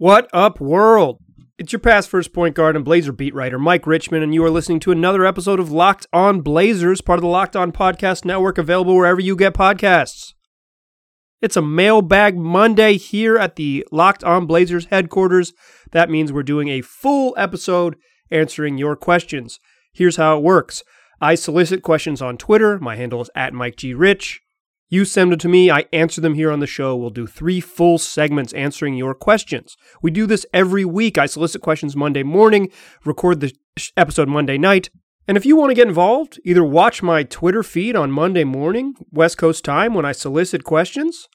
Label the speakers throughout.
Speaker 1: What up, world? It's your past first point guard and Blazer beat writer Mike Richman, and you are listening to another episode of Locked On Blazers, part of the Locked On Podcast Network, available wherever you get podcasts. It's a mailbag Monday here at the Locked On Blazers headquarters. That means we're doing a full episode answering your questions. Here's how it works I solicit questions on Twitter. My handle is at Mike G. Rich. You send them to me, I answer them here on the show. We'll do three full segments answering your questions. We do this every week. I solicit questions Monday morning, record the episode Monday night. And if you want to get involved, either watch my Twitter feed on Monday morning, West Coast time, when I solicit questions,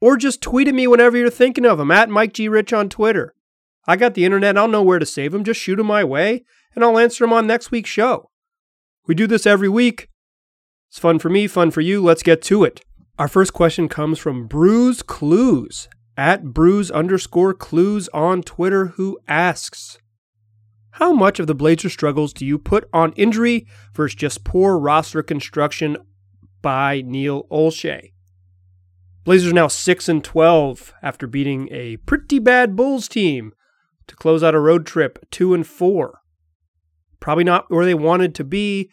Speaker 1: or just tweet at me whenever you're thinking of them at Mike G. Rich on Twitter. I got the internet, I'll know where to save them. Just shoot them my way, and I'll answer them on next week's show. We do this every week. It's fun for me, fun for you. Let's get to it. Our first question comes from Bruise Clues at Bruise underscore Clues on Twitter, who asks, How much of the Blazer struggles do you put on injury versus just poor roster construction by Neil Olshey? Blazers now 6 and 12 after beating a pretty bad Bulls team to close out a road trip 2 and 4. Probably not where they wanted to be,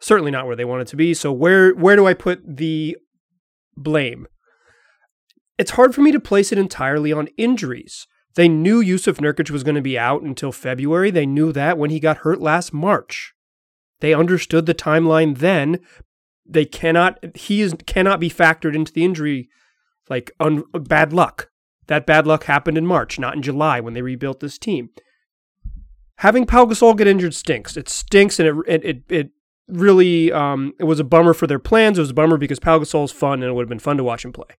Speaker 1: certainly not where they wanted to be. So where where do I put the blame? It's hard for me to place it entirely on injuries. They knew Jusuf Nurkic was going to be out until February. They knew that when he got hurt last March. They understood the timeline then. They cannot he is cannot be factored into the injury like un, bad luck. That bad luck happened in March, not in July when they rebuilt this team. Having Pau Gasol get injured stinks. It stinks, and it it it, really um, it was a bummer for their plans. It was a bummer because Pau Gasol's fun and it would have been fun to watch him play.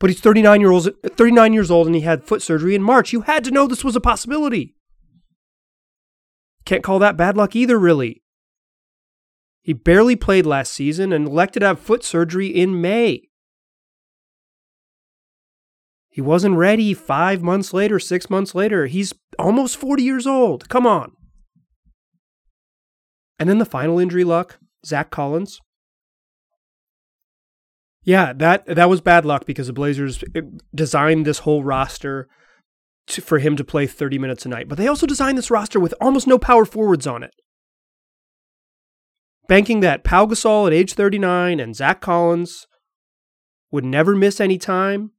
Speaker 1: But he's 39 year old, 39 years old and he had foot surgery in March. You had to know this was a possibility. Can't call that bad luck either, really. He barely played last season and elected to have foot surgery in May. He wasn't ready five months later, six months later. He's almost 40 years old. Come on. And then the final injury luck, Zach Collins. Yeah, that that was bad luck because the Blazers eh, designed this whole roster to, for him to play 30 minutes a night. But they also designed this roster with almost no power forwards on it. Banking that Pau Gasol at age 39 and Zach Collins would never miss any time,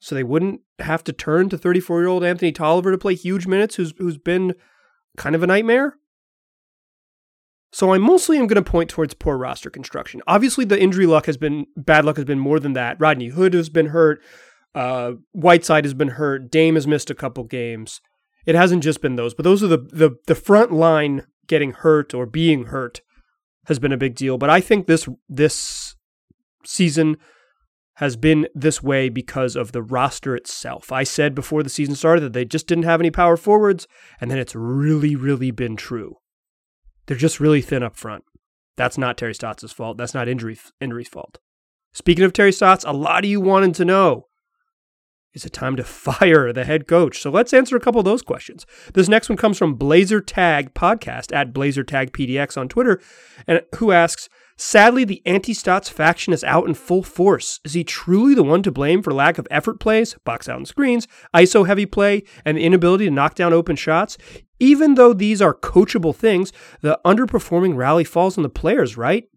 Speaker 1: so they wouldn't have to turn to 34 year old Anthony Tolliver to play huge minutes, who's who's been kind of a nightmare. So I mostly am going to point towards poor roster construction. Obviously, the injury luck has been bad luck has been more than that. Rodney Hood has been hurt. Uh, Whiteside has been hurt. Dame has missed a couple games. It hasn't just been those, but those are the the the front line getting hurt or being hurt has been a big deal. But I think this this season has been this way because of the roster itself. I said before the season started that they just didn't have any power forwards, and then it's really, really been true. They're just really thin up front. That's not Terry Stotts' fault. That's not injury injury's fault. Speaking of Terry Stotts, a lot of you wanted to know is it time to fire the head coach? So let's answer a couple of those questions. This next one comes from Blazer Tag Podcast at Blazer Tag PDX on Twitter, and who asks, Sadly, the anti Stotts faction is out in full force. Is he truly the one to blame for lack of effort plays, box out and screens, ISO heavy play, and the inability to knock down open shots? Even though these are coachable things, the underperforming rally falls on the players, right?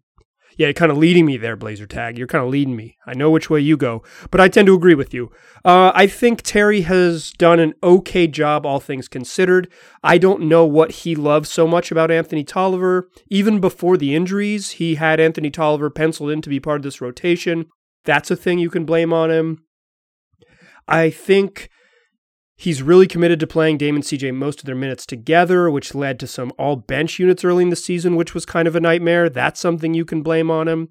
Speaker 1: Yeah, you're kind of leading me there, Blazer Tag. You're kind of leading me. I know which way you go, but I tend to agree with you. Uh, I think Terry has done an okay job, all things considered. I don't know what he loves so much about Anthony Tolliver. Even before the injuries, he had Anthony Tolliver penciled in to be part of this rotation. That's a thing you can blame on him. I think He's really committed to playing Damon CJ most of their minutes together, which led to some all bench units early in the season, which was kind of a nightmare. That's something you can blame on him.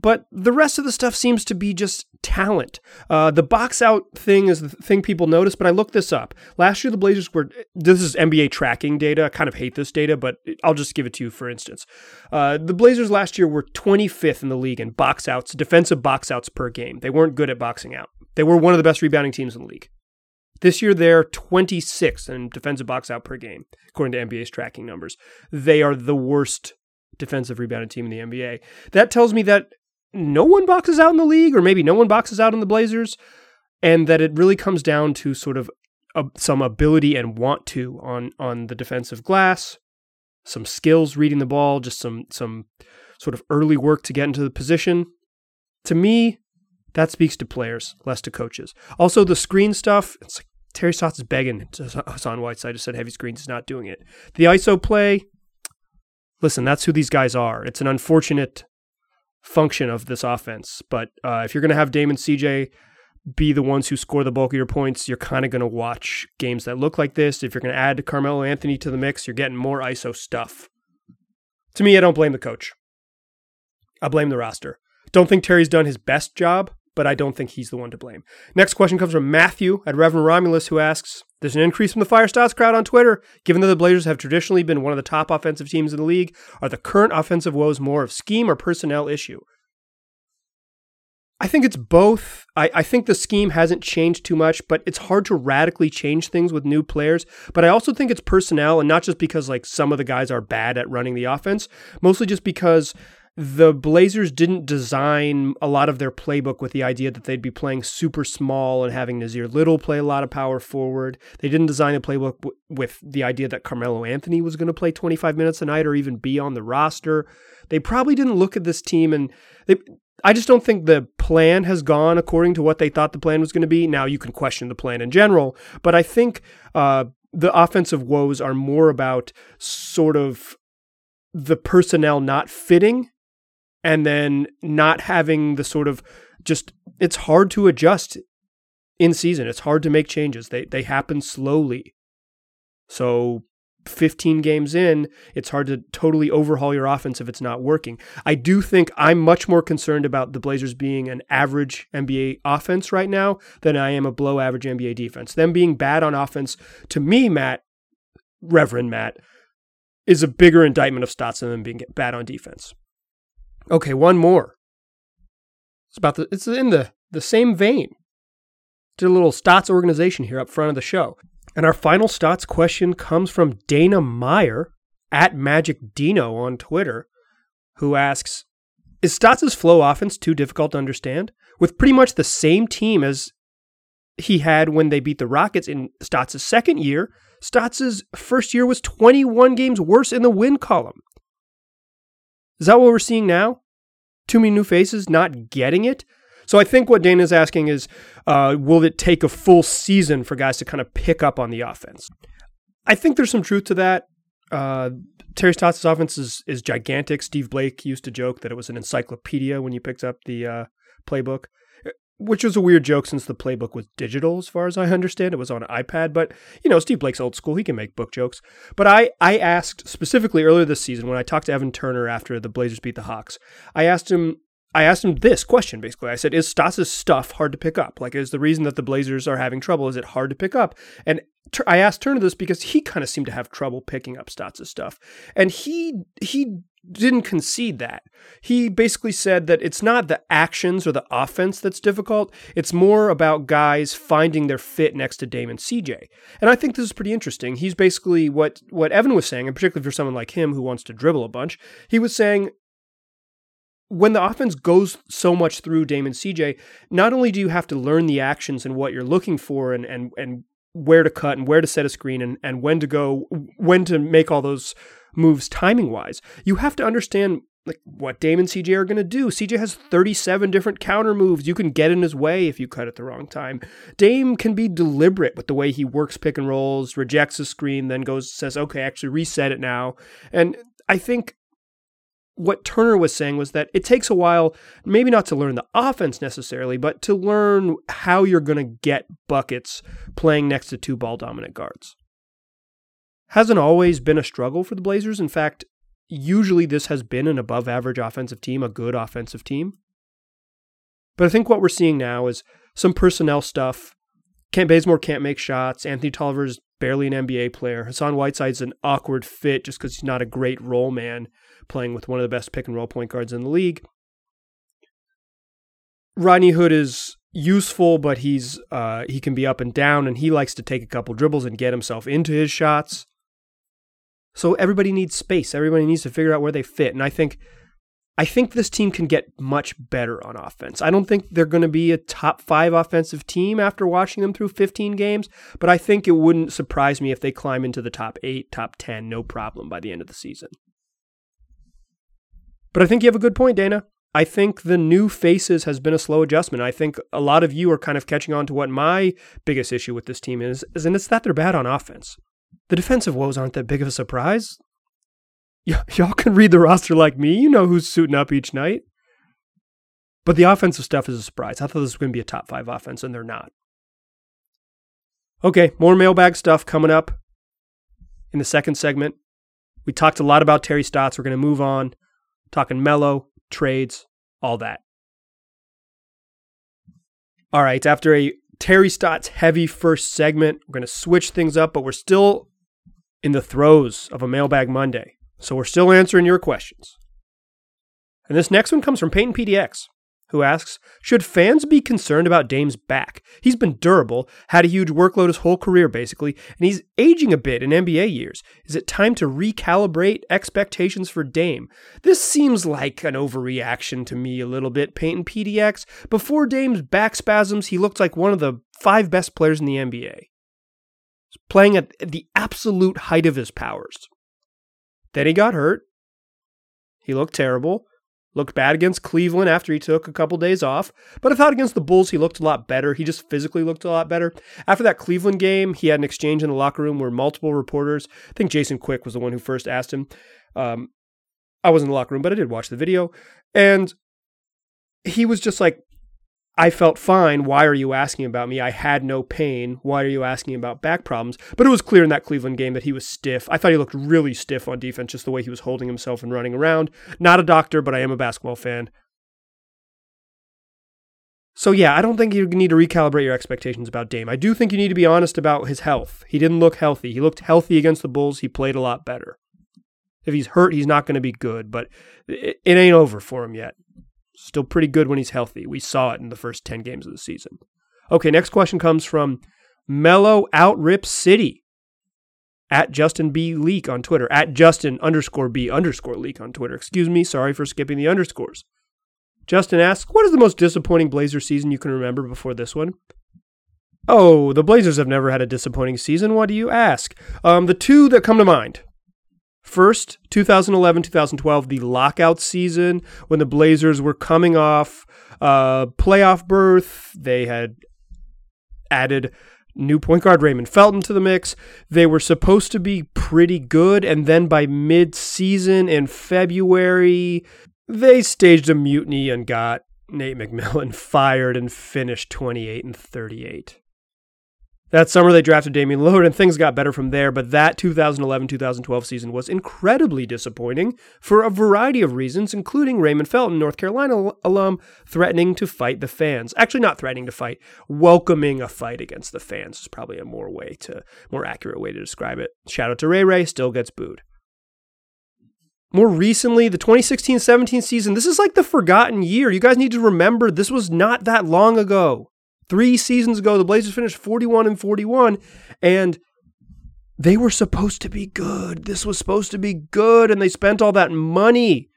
Speaker 1: But the rest of the stuff seems to be just talent. Uh, the box out thing is the thing people notice, but I looked this up. Last year, the Blazers were, this is NBA tracking data. I kind of hate this data, but I'll just give it to you for instance. Uh, the Blazers last year were 25th in the league in box outs, defensive box outs per game. They weren't good at boxing out. They were one of the best rebounding teams in the league. This year, they're 26th in defensive box out per game, according to NBA's tracking numbers. They are the worst defensive rebounding team in the NBA. That tells me that no one boxes out in the league, or maybe no one boxes out in the Blazers. and that it really comes down to sort of uh, some ability and want to on on the defensive glass, some skills reading the ball, just some some sort of early work to get into the position. To me, that speaks to players, less to coaches. Also, the screen stuff, it's like Terry Stotts is begging Hassan Whiteside to set heavy screens. He's not doing it. The ISO play, listen, that's who these guys are. It's an unfortunate function of this offense. But uh, if you're going to have Damon CJ be the ones who score the bulk of your points, you're kind of going to watch games that look like this. If you're going to add Carmelo Anthony to the mix, you're getting more ISO stuff. To me, I don't blame the coach. I blame the roster. Don't think Terry's done his best job, but I don't think he's the one to blame. Next question comes from Matthew at Reverend Romulus, who asks There's an increase from the Fire Stotts crowd on Twitter. Given that the Blazers have traditionally been one of the top offensive teams in the league, are the current offensive woes more of scheme or personnel issue? I think it's both. I, I think the scheme hasn't changed too much, but it's hard to radically change things with new players. But I also think it's personnel, and not just because like some of the guys are bad at running the offense, mostly just because the Blazers didn't design a lot of their playbook with the idea that they'd be playing super small and having Nassir Little play a lot of power forward. They didn't design a playbook w- with the idea that Carmelo Anthony was going to play 25 minutes a night or even be on the roster. They probably didn't look at this team and they I just don't think the plan has gone according to what they thought the plan was going to be. Now you can question the plan in general, but I think uh, the offensive woes are more about sort of the personnel not fitting and then not having the sort of just it's hard to adjust in season. It's hard to make changes. They they happen slowly. So 15 games in, it's hard to totally overhaul your offense if it's not working. I do think I'm much more concerned about the Blazers being an average NBA offense right now than I am a below average NBA defense. Them being bad on offense, to me, Matt, Reverend Matt, is a bigger indictment of Stotts than being bad on defense. Okay, one more. It's about the it's in the the same vein. Did a little Stotts organization here up front of the show. And our final Stotts question comes from Dana Meyer at Magic Dino on Twitter, who asks Is Stotts' flow offense too difficult to understand? With pretty much the same team as he had when they beat the Rockets in Stotts' second year, Stotts' first year was 21 games worse in the win column. Is that what we're seeing now? Too many new faces not getting it? So I think what Dana's asking is, uh, will it take a full season for guys to kind of pick up on the offense? I think there's some truth to that. Uh, Terry Stotts' offense is, is gigantic. Steve Blake used to joke that it was an encyclopedia when you picked up the uh, playbook which was a weird joke since the playbook was digital, as far as I understand. It was on iPad, but you know, Steve Blake's old school. He can make book jokes. But I, I asked specifically earlier this season when I talked to Evan Turner after the Blazers beat the Hawks, I asked him I asked him this question basically. I said, Is Stotts' stuff hard to pick up? Like, is the reason that the Blazers are having trouble, is it hard to pick up? And I asked Turner this because he kind of seemed to have trouble picking up Stotts' stuff. And he he didn't concede that. He basically said that it's not the actions or the offense that's difficult. It's more about guys finding their fit next to Damon CJ. And I think this is pretty interesting. He's basically what what Evan was saying, and particularly for someone like him who wants to dribble a bunch, he was saying when the offense goes so much through Damon CJ, not only do you have to learn the actions and what you're looking for and and and where to cut and where to set a screen and, and when to go when to make all those moves timing wise. You have to understand like what Dame and CJ are going to do. CJ has 37 different counter moves. You can get in his way if you cut at the wrong time. Dame can be deliberate with the way he works pick and rolls, rejects a screen, then goes says, "Okay, actually reset it now." And I think what Turner was saying was that it takes a while, maybe not to learn the offense necessarily, but to learn how you're going to get buckets playing next to two ball dominant guards hasn't always been a struggle for the Blazers. In fact, usually this has been an above average offensive team, a good offensive team. But I think what we're seeing now is some personnel stuff. Kent Bazemore can't make shots. Anthony Tolliver's barely an NBA player. Hassan Whiteside's an awkward fit just because he's not a great role man playing with one of the best pick and roll point guards in the league. Rodney Hood is useful, but he's uh, he can be up and down, and he likes to take a couple dribbles and get himself into his shots. So everybody needs space. Everybody needs to figure out where they fit. And I think I think this team can get much better on offense. I don't think they're going to be a top five offensive team after watching them through 15 games, but I think it wouldn't surprise me if they climb into the top eight, top 10, no problem by the end of the season. But I think you have a good point, Dana. I think the new faces has been a slow adjustment. I think a lot of you are kind of catching on to what my biggest issue with this team is, is and it's that they're bad on offense. The defensive woes aren't that big of a surprise. Y- y'all can read the roster like me. You know who's suiting up each night. But the offensive stuff is a surprise. I thought this was going to be a top five offense, and they're not. Okay, more mailbag stuff coming up in the second segment. We talked a lot about Terry Stotts. We're going to move on, talking Melo, trades, all that. All right, after a Terry Stotts heavy first segment, we're going to switch things up, but we're still in the throes of a mailbag Monday. So we're still answering your questions. And this next one comes from Peyton PDX, who asks Should fans be concerned about Dame's back? He's been durable, had a huge workload his whole career, basically, and he's aging a bit in NBA years. Is it time to recalibrate expectations for Dame? This seems like an overreaction to me a little bit, Peyton PDX. Before Dame's back spasms, he looked like one of the five best players in the NBA. Playing at the absolute height of his powers. Then he got hurt. He looked terrible. Looked bad against Cleveland after he took a couple days off. But I thought against the Bulls, he looked a lot better. He just physically looked a lot better. After that Cleveland game, he had an exchange in the locker room where multiple reporters, I think Jason Quick was the one who first asked him. Um, I was in the locker room, but I did watch the video. And he was just like, I felt fine. Why are you asking about me? I had no pain. Why are you asking about back problems? But it was clear in that Cleveland game that he was stiff. I thought he looked really stiff on defense, just the way he was holding himself and running around. Not a doctor, but I am a basketball fan. So, yeah, I don't think you need to recalibrate your expectations about Dame. I do think you need to be honest about his health. He didn't look healthy. He looked healthy against the Bulls. He played a lot better. If he's hurt, he's not going to be good, but it, it ain't over for him yet. Still pretty good when he's healthy. We saw it in the first 10 games of the season. Okay, next question comes from Mellow Outrip City at Justin B. Leak on Twitter, at Justin underscore B underscore Leak on Twitter. Excuse me, sorry for skipping the underscores. Justin asks, What is the most disappointing Blazer season you can remember before this one? Oh, the Blazers have never had a disappointing season. Why do you ask? Um, the two that come to mind First, 2011 2012, the lockout season when the Blazers were coming off a playoff berth. They had added new point guard Raymond Felton to the mix. They were supposed to be pretty good, and then by mid season in February, they staged a mutiny and got Nate McMillan fired and finished 28 and 38. That summer, they drafted Damian Lillard, and things got better from there. But that 2011 2012 season was incredibly disappointing for a variety of reasons, including Raymond Felton, North Carolina alum, threatening to fight the fans. Actually, not threatening to fight, welcoming a fight against the fans is probably a more way to more accurate way to describe it. Shout out to Ray Ray, still gets booed. More recently, the 2016 17 season, this is like the forgotten year. You guys need to remember this was not that long ago. Three seasons ago, the Blazers finished 41 and 41, and they were supposed to be good. This was supposed to be good, and they spent all that money.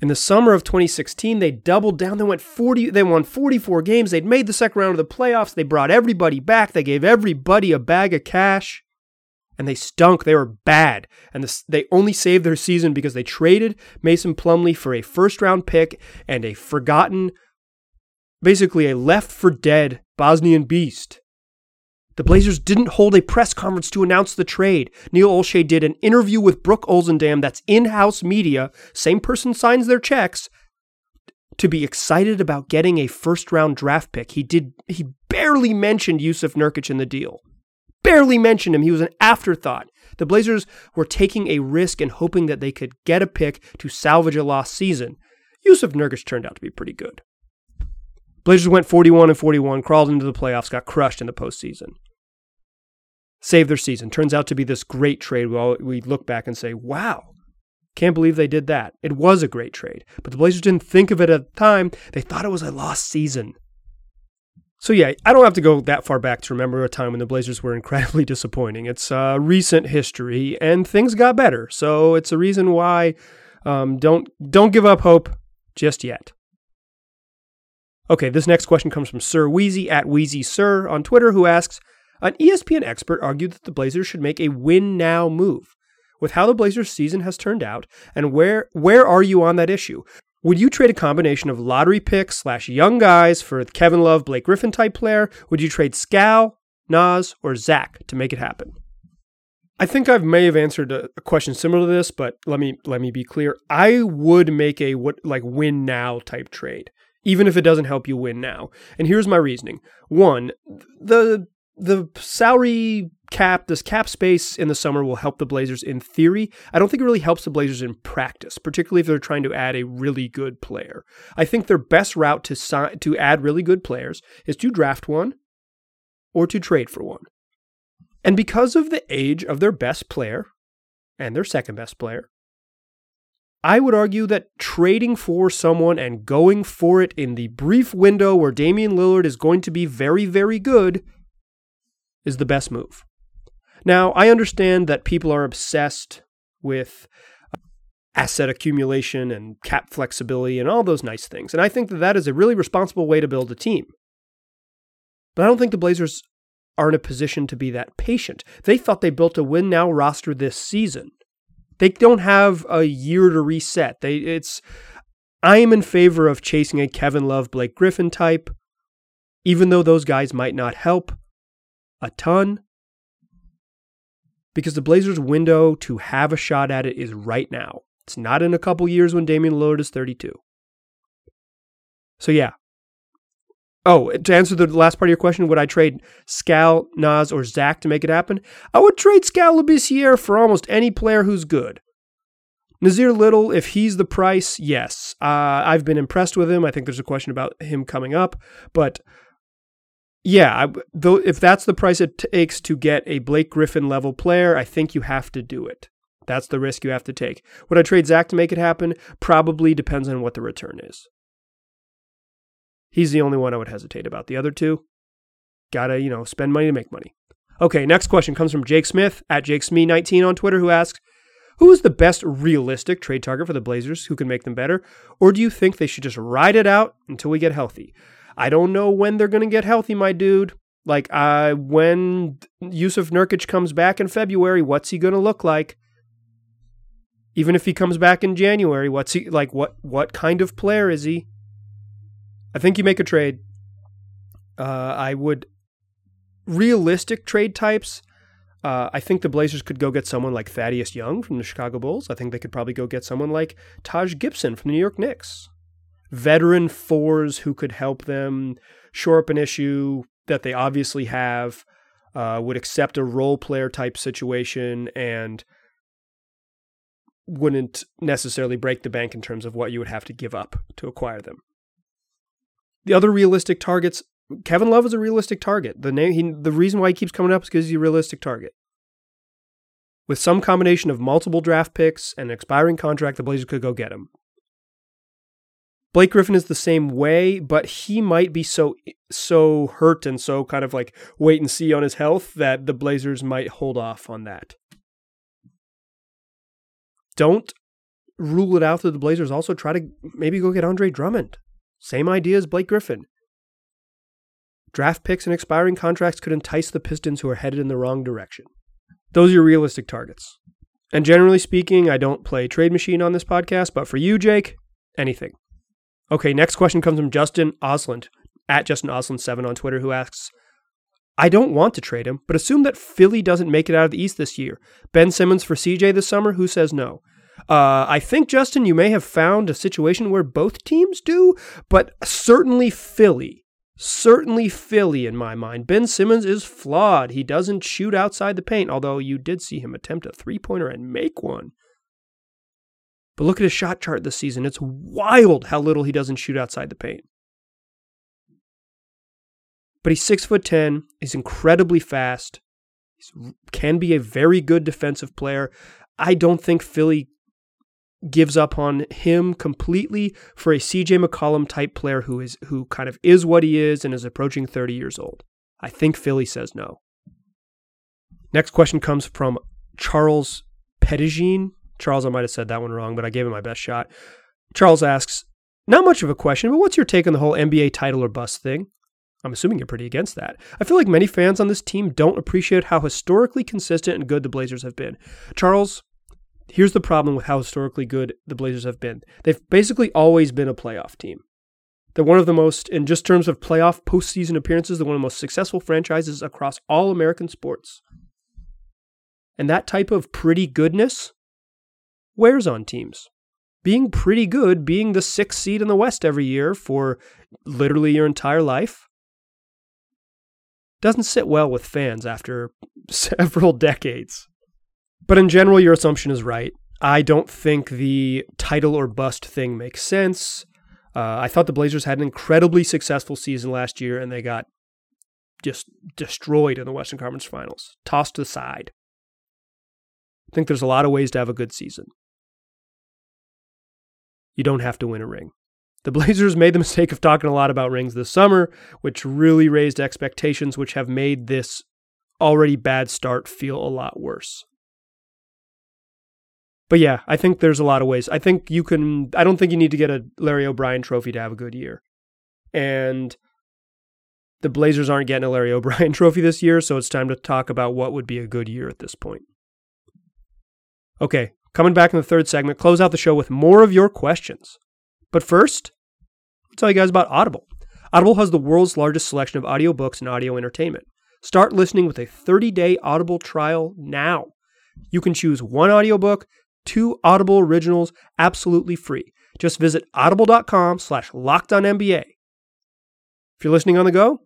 Speaker 1: In the summer of 2016, they doubled down. They went 40. They won 44 games. They'd made the second round of the playoffs. They brought everybody back. They gave everybody a bag of cash, and they stunk. They were bad, and the, they only saved their season because they traded Mason Plumlee for a first round pick and a forgotten basically a left for dead Bosnian beast. The Blazers didn't hold a press conference to announce the trade. Neil Olshey did an interview with Brooke Olzendam, that's in house media, same person signs their checks, to be excited about getting a first round draft pick. He did he barely mentioned Jusuf Nurkic in the deal. Barely mentioned him. He was an afterthought. The Blazers were taking a risk and hoping that they could get a pick to salvage a lost season. Jusuf Nurkic turned out to be pretty good. Blazers went 41 and 41, crawled into the playoffs, got crushed in the postseason. Saved their season. Turns out to be this great trade. Well, we look back and say, wow, can't believe they did that. It was a great trade. But the Blazers didn't think of it at the time. They thought it was a lost season. So, yeah, I don't have to go that far back to remember a time when the Blazers were incredibly disappointing. It's uh, recent history, and things got better. So, it's a reason why um, don't don't give up hope. just yet. Okay, this next question comes from Sir Wheezy at Wheezy Sir on Twitter, who asks An ESPN expert argued that the Blazers should make a win now move. With how the Blazers season has turned out, and where where are you on that issue? Would you trade a combination of lottery picks slash young guys for Kevin Love, Blake Griffin type player? Would you trade Skal, Nas, or Zach to make it happen? I think I may have answered a, question similar to this, but let me let me be clear. I would make a what like win now type trade, even if it doesn't help you win now. And here's my reasoning: one, the the salary cap, this cap space in the summer will help the Blazers in theory. I don't think it really helps the Blazers in practice, particularly if they're trying to add a really good player. I think their best route to sign, to add really good players is to draft one or to trade for one. And because of the age of their best player and their second best player, I would argue that trading for someone and going for it in the brief window where Damian Lillard is going to be very, very good is the best move. Now, I understand that people are obsessed with uh, asset accumulation and cap flexibility and all those nice things. And I think that that is a really responsible way to build a team. But I don't think the Blazers are in a position to be that patient. They thought they built a win now roster this season. They don't have a year to reset. They it's I am in favor of chasing a Kevin Love, Blake Griffin type, even though those guys might not help a ton. Because the Blazers' window to have a shot at it is right now. It's not in a couple years when Damian Lillard is 32. So yeah, Oh, to answer the last part of your question, would I trade Skal, Naz, or Zach to make it happen? I would trade Skal Labissiere for almost any player who's good. Nassir Little, if he's the price, yes. Uh, I've been impressed with him. I think there's a question about him coming up. But yeah, I, though, if that's the price it takes to get a Blake Griffin level player, I think you have to do it. That's the risk you have to take. Would I trade Zach to make it happen? Probably depends on what the return is. He's the only one I would hesitate about. The other two, gotta, you know, spend money to make money. Okay, next question comes from Jake Smith at JakeSme19 on Twitter, who asks, who is the best realistic trade target for the Blazers who can make them better? Or do you think they should just ride it out until we get healthy? I don't know when they're to get healthy, my dude. Like, uh, when Jusuf Nurkic comes back in February, what's he to look like? Even if he comes back in January, what's he like? What what kind of player is he? I think you make a trade. Uh, I would realistic trade types. Uh, I think the Blazers could go get someone like Thaddeus Young from the Chicago Bulls. I think they could probably go get someone like Taj Gibson from the New York Knicks. Veteran fours who could help them shore up an issue that they obviously have, uh, would accept a role player type situation and wouldn't necessarily break the bank in terms of what you would have to give up to acquire them. The other realistic targets, Kevin Love is a realistic target. The name, he, the reason why he keeps coming up is because he's a realistic target. With some combination of multiple draft picks and an expiring contract, the Blazers could go get him. Blake Griffin is the same way, but he might be so so hurt and so kind of like wait and see on his health that the Blazers might hold off on that. Don't rule it out that the Blazers also try to maybe go get Andre Drummond. Same idea as Blake Griffin. Draft picks and expiring contracts could entice the Pistons who are headed in the wrong direction. Those are your realistic targets. And generally speaking, I don't play trade machine on this podcast, but for you, Jake, anything. Okay, next question comes from Justin Osland at Justin Osland7 on Twitter, who asks, I don't want to trade him, but assume that Philly doesn't make it out of the East this year. Ben Simmons for CJ this summer? Who says no? Uh, I think, Justin, you may have found a situation where both teams do, but certainly Philly. Certainly Philly, in my mind. Ben Simmons is flawed. He doesn't shoot outside the paint, although you did see him attempt a three pointer and make one. But look at his shot chart this season. It's wild how little he doesn't shoot outside the paint. But he's six foot ten. He's incredibly fast. He can be a very good defensive player. I don't think Philly gives up on him completely for a CJ McCollum type player who is who kind of is what he is and is approaching 30 years old. I think Philly says no. Next question comes from Charles Pettigene. Charles, I might have said that one wrong, but I gave him my best shot. Charles asks, Not much of a question, but what's your take on the whole NBA title or bust thing? I'm assuming you're pretty against that. I feel like many fans on this team don't appreciate how historically consistent and good the Blazers have been. Charles, here's the problem with how historically good the Blazers have been. They've basically always been a playoff team. They're one of the most, in just terms of playoff postseason appearances, they're one of the most successful franchises across all American sports. And that type of pretty goodness wears on teams. Being pretty good, being the sixth seed in the West every year for literally your entire life, doesn't sit well with fans after several decades. But in general, your assumption is right. I don't think the title or bust thing makes sense. Uh, I thought the Blazers had an incredibly successful season last year, and they got just destroyed in the Western Conference Finals, tossed aside. I think there's a lot of ways to have a good season. You don't have to win a ring. The Blazers made the mistake of talking a lot about rings this summer, which really raised expectations, which have made this already bad start feel a lot worse. But yeah, I think there's a lot of ways. I think you can, I don't think you need to get a Larry O'Brien trophy to have a good year. And the Blazers aren't getting a Larry O'Brien trophy this year, so it's time to talk about what would be a good year at this point. Okay, coming back in the third segment, close out the show with more of your questions. But first, I'll tell you guys about Audible. Audible has the world's largest selection of audiobooks and audio entertainment. Start listening with a 30-day Audible trial now. You can choose one audiobook, two Audible originals absolutely free. Just visit audible.com slash lockedonnba. If you're listening on the go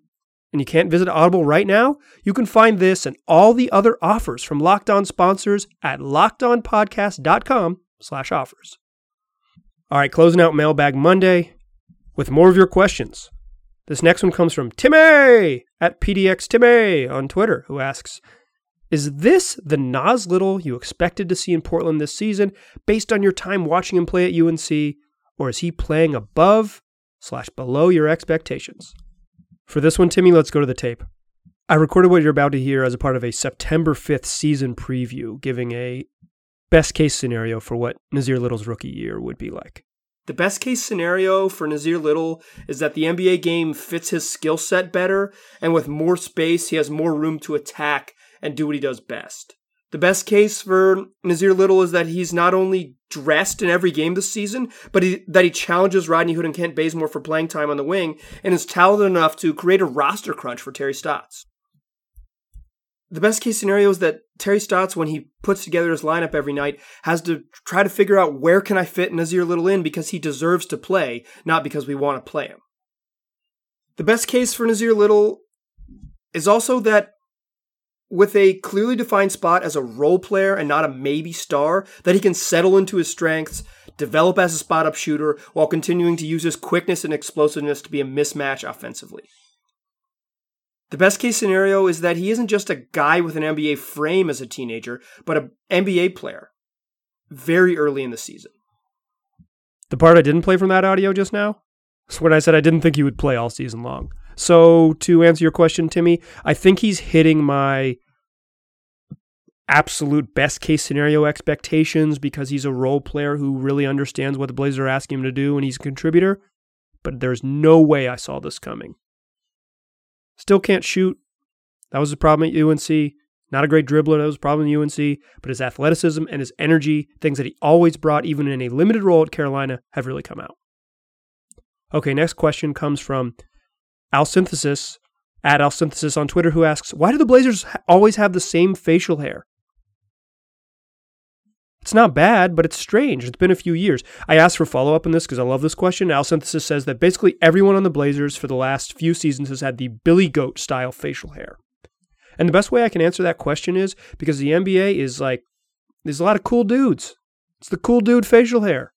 Speaker 1: and you can't visit Audible right now, you can find this and all the other offers from Locked On sponsors at lockedonpodcast.com slash offers. All right, closing out Mailbag Monday with more of your questions. This next one comes from Timmy at PDX Timmy on Twitter, who asks, is this the Nas Little you expected to see in Portland this season based on your time watching him play at UNC, or is he playing above slash below your expectations? For this one, Timmy, let's go to the tape. I recorded what you're about to hear as a part of a September 5th season preview, giving a best case scenario for what Nassir Little's rookie year would be like. The best case scenario for Nassir Little is that the NBA game fits his skill set better, and with more space, he has more room to attack and do what he does best. The best case for Nassir Little is that he's not only dressed in every game this season, but he, that he challenges Rodney Hood and Kent Bazemore for playing time on the wing and is talented enough to create a roster crunch for Terry Stotts. The best case scenario is that Terry Stotts, when he puts together his lineup every night, has to try to figure out where can I fit Nassir Little in because he deserves to play, not because we want to play him. The best case for Nassir Little is also that with a clearly defined spot as a role player and not a maybe star, that he can settle into his strengths, develop as a spot up shooter, while continuing to use his quickness and explosiveness to be a mismatch offensively. The best case scenario is that he isn't just a guy with an NBA frame as a teenager, but an NBA player very early in the season. The part I didn't play from that audio just now is when I said I didn't think he would play all season long. So, to answer your question, Timmy, I think he's hitting my absolute best case scenario expectations because he's a role player who really understands what the Blazers are asking him to do and he's a contributor. But there's no way I saw this coming. Still can't shoot. That was a problem at UNC. Not a great dribbler. That was a problem at UNC. But his athleticism and his energy, things that he always brought, even in a limited role at Carolina, have really come out. Okay, next question comes from Al Synthesis at Al Synthesis on Twitter, who asks, Why do the Blazers always have the same facial hair? It's not bad, but it's strange. It's been a few years. I asked for follow up on this because I love this question. Al Synthesis says that basically everyone on the Blazers for the last few seasons has had the Billy Goat style facial hair. And the best way I can answer that question is because the NBA is like, there's a lot of cool dudes. It's the cool dude facial hair.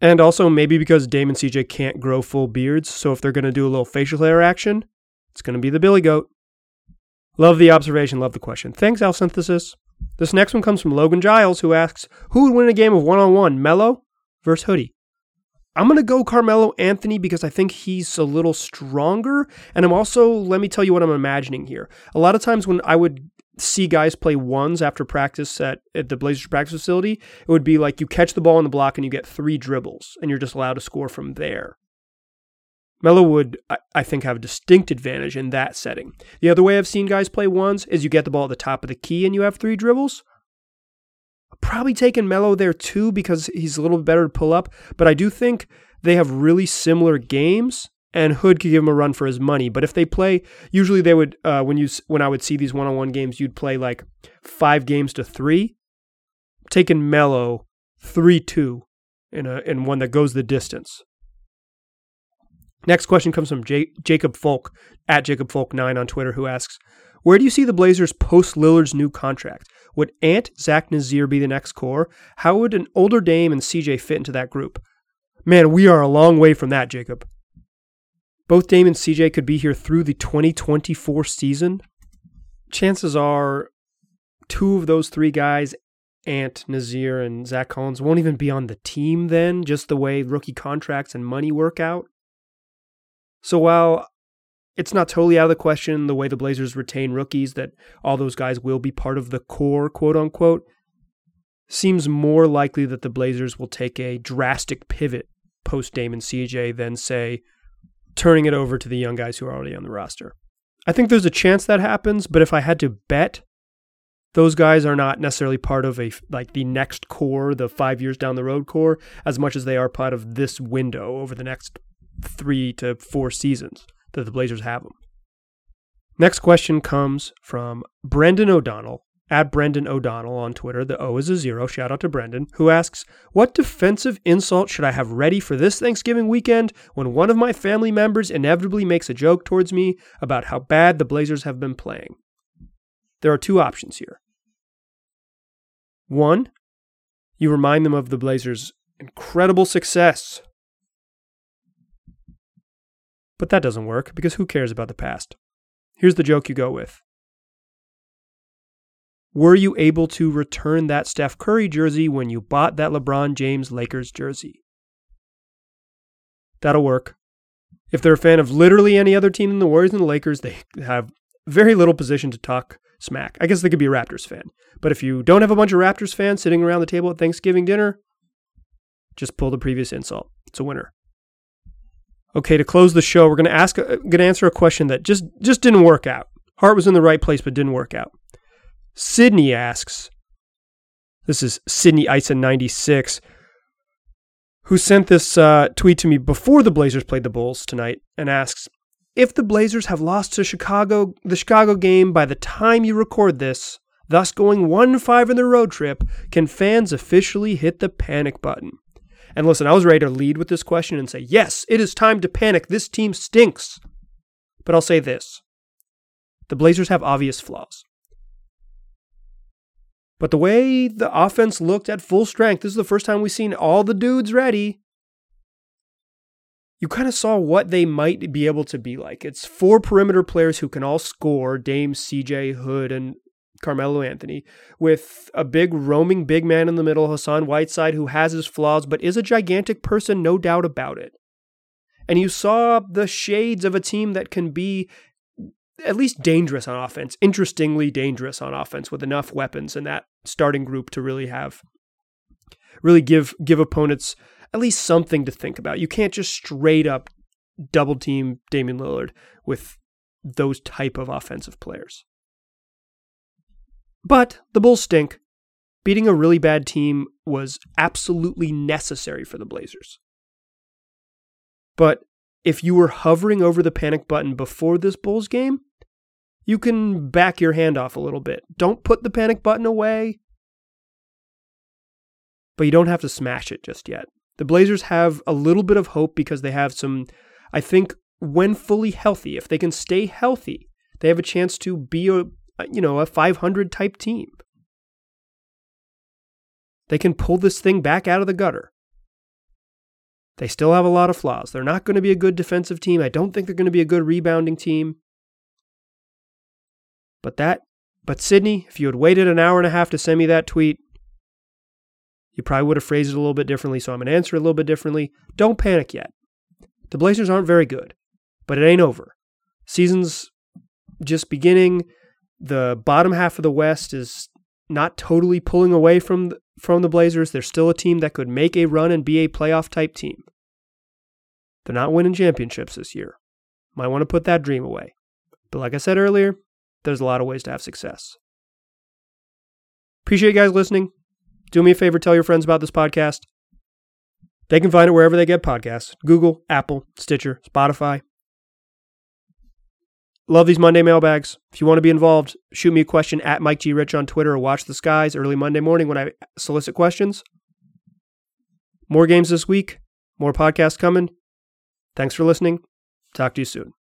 Speaker 1: And also maybe because Dame and CJ can't grow full beards, so if they're going to do a little facial hair action, it's going to be the Billy Goat. Love the observation, love the question. Thanks, Al Synthesis. This next one comes from Logan Giles, who asks, Who would win a game of one on one, Melo versus Hoodie? I'm going to go Carmelo Anthony because I think he's a little stronger. And I'm also, let me tell you what I'm imagining here. A lot of times when I would see guys play ones after practice at, at the Blazers practice facility, it would be like you catch the ball in the block and you get three dribbles and you're just allowed to score from there. Melo would, I think, have a distinct advantage in that setting. The other way I've seen guys play ones is you get the ball at the top of the key and you have three dribbles. Probably taking Melo there too because he's a little better to pull up, but I do think they have really similar games and Hood could give him a run for his money. But if they play, usually they would uh, when you when I would see these one on one games, you'd play like five games to three, taking Melo three two in a in one that goes the distance. Next question comes from J- Jacob Folk at Jacob Folk nine on Twitter, who asks, "Where do you see the Blazers post Lillard's new contract? Would Ant Zach Nassir be the next core? How would an older Dame and CJ fit into that group?" Man, we are a long way from that, Jacob. Both Dame and CJ could be here through the 2024 season. Chances are two of those three guys, Ant, Nassir, and Zach Collins, won't even be on the team then, just the way rookie contracts and money work out. So while it's not totally out of the question the way the Blazers retain rookies that all those guys will be part of the core, quote unquote, seems more likely that the Blazers will take a drastic pivot post Dame and CJ than, say, turning it over to the young guys who are already on the roster. I think there's a chance that happens, but if I had to bet, those guys are not necessarily part of a like the next core, the 5 years down the road core as much as they are part of this window over the next 3 to 4 seasons that the Blazers have them. Next question comes from Brendan O'Donnell at Brendan O'Donnell on Twitter. The O is a zero. Shout out to Brendan, who asks, What defensive insult should I have ready for this Thanksgiving weekend when one of my family members inevitably makes a joke towards me about how bad the Blazers have been playing? There are two options here. One, you remind them of the Blazers' incredible success. But that doesn't work because who cares about the past? Here's the joke you go with were you able to return that Steph Curry jersey when you bought that LeBron James Lakers jersey? That'll work. If they're a fan of literally any other team than the Warriors and the Lakers, they have very little position to talk smack. I guess they could be a Raptors fan. But if you don't have a bunch of Raptors fans sitting around the table at Thanksgiving dinner, just pull the previous insult. It's a winner. Okay, to close the show, we're going to ask, uh, going to answer a question that just just didn't work out. Heart was in the right place, but didn't work out. Sydney asks, this is Sydney Ison 96, who sent this uh, tweet to me before the Blazers played the Bulls tonight and asks, if the Blazers have lost to Chicago, the Chicago game by the time you record this, thus going 1 5 in the road trip, can fans officially hit the panic button? And listen, I was ready to lead with this question and say, yes, it is time to panic. This team stinks. But I'll say this the Blazers have obvious flaws. But the way the offense looked at full strength, this is the first time we've seen all the dudes ready. You kind of saw what they might be able to be like. It's four perimeter players who can all score Dame, CJ, Hood, and Carmelo Anthony, with a big roaming big man in the middle, Hassan Whiteside, who has his flaws, but is a gigantic person, no doubt about it. And you saw the shades of a team that can be at least dangerous on offense, interestingly dangerous on offense with enough weapons in that starting group to really have really give give opponents at least something to think about. You can't just straight up double team Damian Lillard with those type of offensive players. But the Bulls stink. Beating a really bad team was absolutely necessary for the Blazers. But if you were hovering over the panic button before this Bulls game, you can back your hand off a little bit. Don't put the panic button away, but you don't have to smash it just yet. The Blazers have a little bit of hope because they have some, I think, when fully healthy, if they can stay healthy, they have a chance to be a, you know, a 500 type team. They can pull this thing back out of the gutter. They still have a lot of flaws. They're not going to be a good defensive team. I don't think they're going to be a good rebounding team. But that, but Sydney, if you had waited an hour and a half to send me that tweet, you probably would have phrased it a little bit differently. So I'm going to answer it a little bit differently. Don't panic yet. The Blazers aren't very good, but it ain't over. Season's just beginning. the bottom half of the West is not totally pulling away from the, from the Blazers. They're still a team that could make a run and be a playoff type team. They're not winning championships this year. Might want to put that dream away. But like I said earlier, there's a lot of ways to have success. Appreciate you guys listening. Do me a favor, tell your friends about this podcast. They can find it wherever they get podcasts Google, Apple, Stitcher, Spotify. Love these Monday mailbags. If you want to be involved, shoot me a question at Mike G. Rich on Twitter or watch the skies early Monday morning when I solicit questions. More games this week, more podcasts coming. Thanks for listening. Talk to you soon.